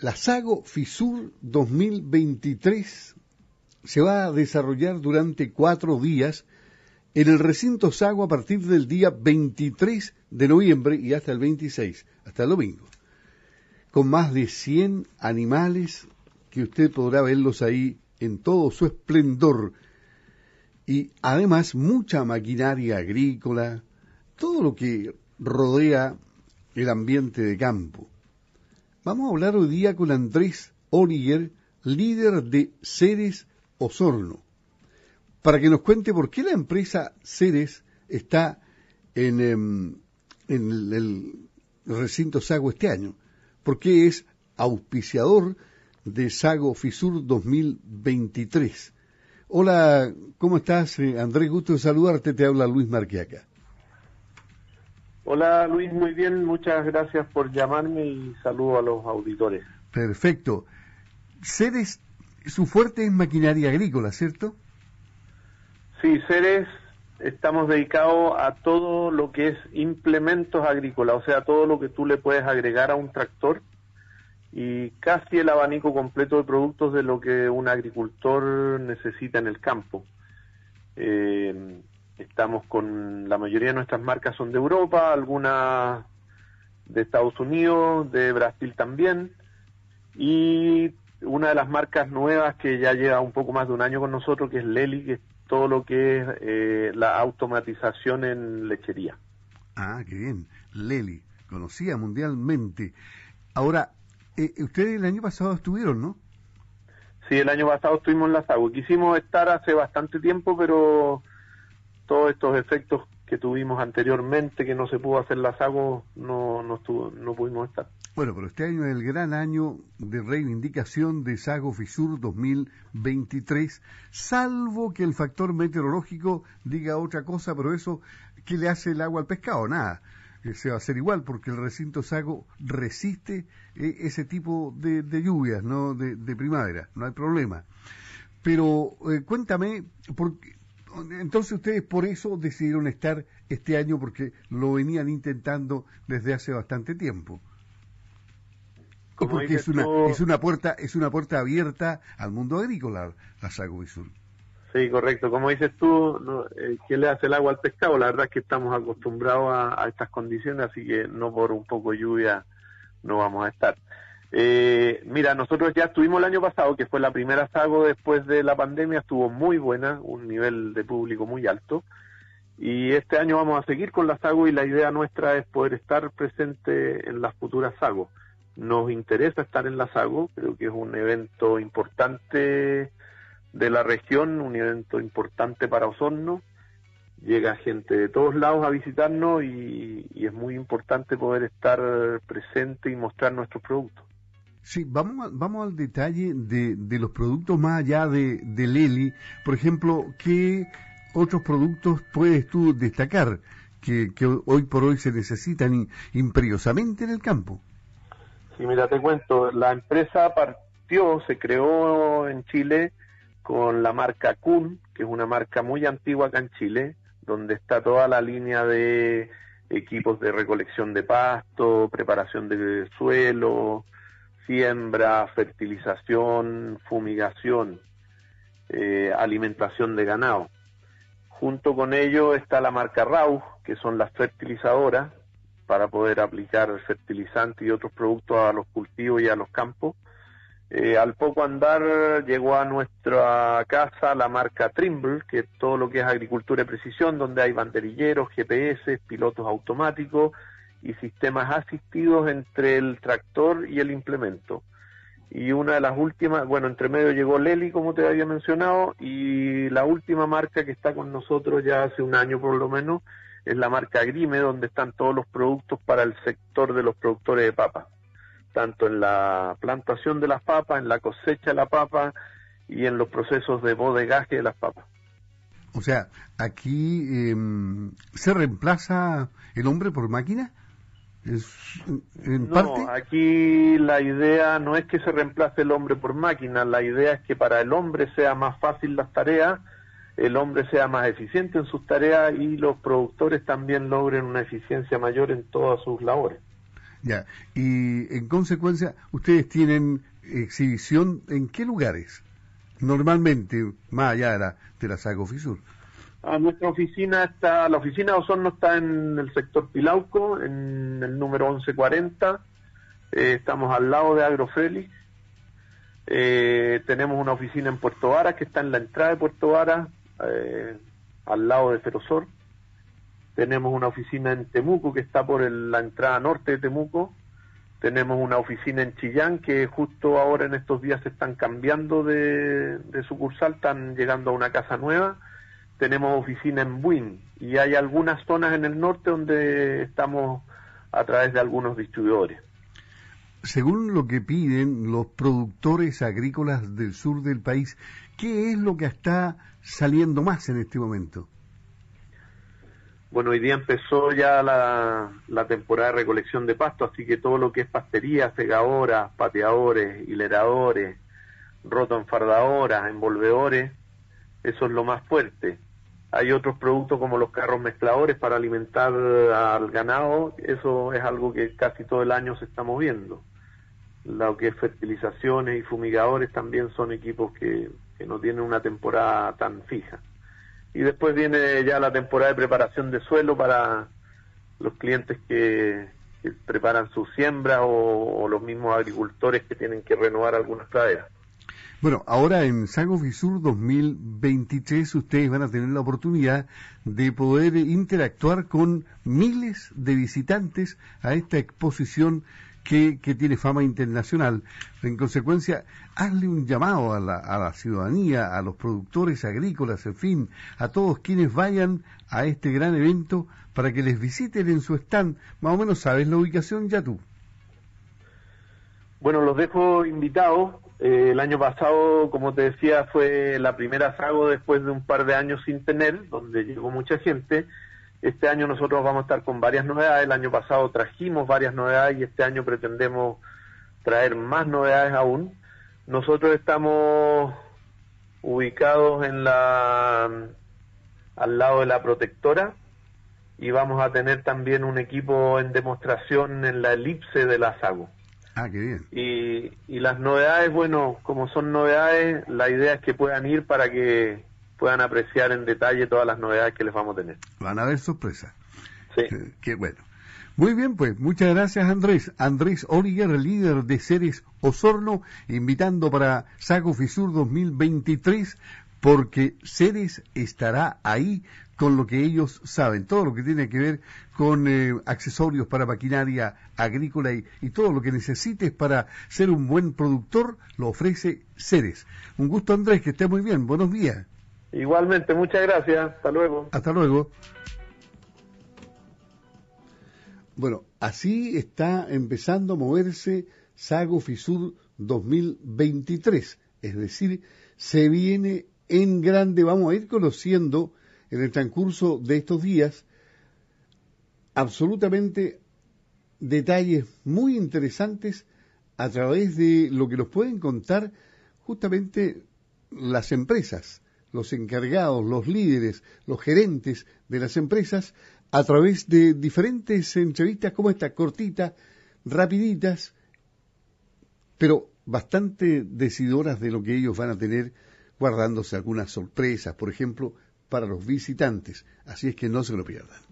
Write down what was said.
La Sago FISUR 2023 se va a desarrollar durante cuatro días en el recinto Sago a partir del día 23 de noviembre y hasta el 26, hasta el domingo, con más de 100 animales que usted podrá verlos ahí en todo su esplendor y además mucha maquinaria agrícola, todo lo que rodea el ambiente de campo. Vamos a hablar hoy día con Andrés Oliger, líder de Ceres Osorno, para que nos cuente por qué la empresa Ceres está en, em, el recinto Sago este año, porque es auspiciador de Sago Fisur 2023. Hola, ¿cómo estás? Eh, Andrés, gusto de saludarte, te habla Luis Marquiaca. Hola Luis, muy bien, muchas gracias por llamarme y saludo a los auditores. Perfecto. Ceres, su fuerte es maquinaria agrícola, ¿cierto? Sí, Ceres, estamos dedicados a todo lo que es implementos agrícolas, o sea, todo lo que tú le puedes agregar a un tractor y casi el abanico completo de productos de lo que un agricultor necesita en el campo. Eh, Estamos con la mayoría de nuestras marcas son de Europa, algunas de Estados Unidos, de Brasil también. Y una de las marcas nuevas que ya lleva un poco más de un año con nosotros, que es Lely, que es todo lo que es eh, la automatización en lechería. Ah, qué bien. Lely, conocida mundialmente. Ahora, eh, ustedes el año pasado estuvieron, ¿no? Sí, el año pasado estuvimos en la SAGO. Quisimos estar hace bastante tiempo, pero todos estos efectos que tuvimos anteriormente, que no se pudo hacer la SAGO, no, no, no pudimos estar. Bueno, pero este año es el gran año de reivindicación de Sago Fisur 2023, salvo que el factor meteorológico diga otra cosa, pero eso, ¿qué le hace el agua al pescado? Nada. Eh, se va a hacer igual porque el recinto Sago resiste eh, ese tipo de, lluvias, ¿no? De, primavera, no hay problema. Pero eh, cuéntame, porque entonces ustedes por eso decidieron estar este año porque lo venían intentando desde hace bastante tiempo. porque es una, es una puerta es una puerta abierta al mundo agrícola la Sago Sí, correcto. Como dices tú, eh, ¿qué le hace el agua al pescado? La verdad es que estamos acostumbrados a, a estas condiciones, así que no por un poco de lluvia no vamos a estar. Eh, mira, nosotros ya estuvimos el año pasado, que fue la primera sago después de la pandemia, estuvo muy buena, un nivel de público muy alto. Y este año vamos a seguir con la sago y la idea nuestra es poder estar presente en las futuras sagos. Nos interesa estar en la sago, creo que es un evento importante de la región, un evento importante para Osorno. Llega gente de todos lados a visitarnos y es muy importante poder estar presente y mostrar nuestros productos. Sí, vamos, vamos al detalle de, de, los productos más allá de, de Leli. Por ejemplo, ¿qué otros productos puedes tú destacar que, que hoy por hoy se necesitan imperiosamente en el campo? Sí, mira, te cuento, la empresa partió, se creó en Chile con la marca Kun, que es una marca muy antigua acá en Chile, donde está toda la línea de equipos de recolección de pasto, preparación de suelo, siembra, fertilización, fumigación, eh, alimentación de ganado. Junto con ello está la marca Rauch, que son las fertilizadoras para poder aplicar fertilizante y otros productos a los cultivos y a los campos. Eh, al poco andar llegó a nuestra casa la marca Trimble, que es todo lo que es agricultura de precisión, donde hay banderilleros, GPS, pilotos automáticos, y sistemas asistidos entre el tractor y el implemento. Y una de las últimas, bueno, entre medio llegó Lely, como te había mencionado, y la última marca que está con nosotros ya hace un año por lo menos es la marca Grime, donde están todos los productos para el sector de los productores de papa, tanto en la plantación de las papas, en la cosecha de la papa y en los procesos de bodegaje de las papas. O sea, aquí em, se reemplaza el hombre por máquina no, aquí la idea no es que se reemplace el hombre por máquina, la idea es que para el hombre sea más fácil las tareas, el hombre sea más eficiente en sus tareas y los productores también logren una eficiencia mayor en todas sus labores. Ya, y en consecuencia, ustedes tienen exhibición en qué lugares? Normalmente, más allá de la, de la Sago Fisur. Ah, nuestra oficina está, la oficina de Osorno está en el sector Pilauco, en el número 1140. Eh, estamos al lado de Agrofélix. Eh, tenemos una oficina en Puerto Vara que está en la entrada de Puerto Vara, eh, al lado de Ferosor. Tenemos una oficina en Temuco que está por la entrada norte de Temuco. Tenemos una oficina en Chillán que justo ahora en estos días se están cambiando de sucursal, están llegando a una casa nueva. Tenemos oficina en Buin y hay algunas zonas en el norte donde estamos a través de algunos distribuidores. Según lo que piden los productores agrícolas del sur del país, ¿qué es lo que está saliendo más en este momento? Bueno, hoy día empezó ya la, temporada de recolección de pasto, así que todo lo que es pastería, segadoras, pateadores, hileradores, rotoenfardadoras, envolvedores, eso es lo más fuerte. Hay otros productos como los carros mezcladores para alimentar al ganado, eso es algo que casi todo el año se está moviendo. Lo que es fertilizaciones y fumigadores también son equipos que no tienen una temporada tan fija y después viene ya la temporada de preparación de suelo para los clientes que, preparan su siembra o, los mismos agricultores que tienen que renovar algunas praderas. Bueno, ahora en Sago Fisur 2023 ustedes van a tener la oportunidad de poder interactuar con miles de visitantes a esta exposición que, tiene fama internacional. En consecuencia, hazle un llamado a la, a la ciudadanía, a los productores agrícolas, en fin, a todos quienes vayan a este gran evento para que les visiten en su stand. Más o menos sabes la ubicación ya tú. Bueno, los dejo invitados. Eh, el año pasado, como te decía, fue la primera sago después de un par de años sin tener, donde llegó mucha gente este año nosotros vamos a estar con varias novedades. El año pasado trajimos varias novedades y este año pretendemos traer más novedades aún. Nosotros estamos ubicados en la al lado de la protectora y vamos a tener también un equipo en demostración en la elipse de la SAGO. Ah, qué bien. Y, y las novedades, bueno, como son novedades, la idea es que puedan ir para que puedan apreciar en detalle todas las novedades que les vamos a tener. Van a ver sorpresas. Sí. Qué, bueno. Muy bien, pues muchas gracias Andrés. Andrés Oliger, líder de Ceres Osorno, invitando para Saco Fisur 2023, porque Ceres estará ahí con lo que ellos saben, todo lo que tiene que ver con eh, accesorios para maquinaria agrícola y, y, todo lo que necesites para ser un buen productor, lo ofrece Ceres. Un gusto Andrés, que esté muy bien. Buenos días. Igualmente, muchas gracias. Hasta luego. Hasta luego. Bueno, así está empezando a moverse Sago Fisur 2023. Es decir, se viene en grande. Vamos a ir conociendo en el transcurso de estos días absolutamente detalles muy interesantes a través de lo que nos pueden contar justamente las empresas los encargados, los líderes, los gerentes de las empresas a través de diferentes entrevistas como esta, cortita, rapiditas, pero bastante decidoras de lo que ellos van a tener, guardándose algunas sorpresas, por ejemplo, para los visitantes. Así es que no se lo pierdan.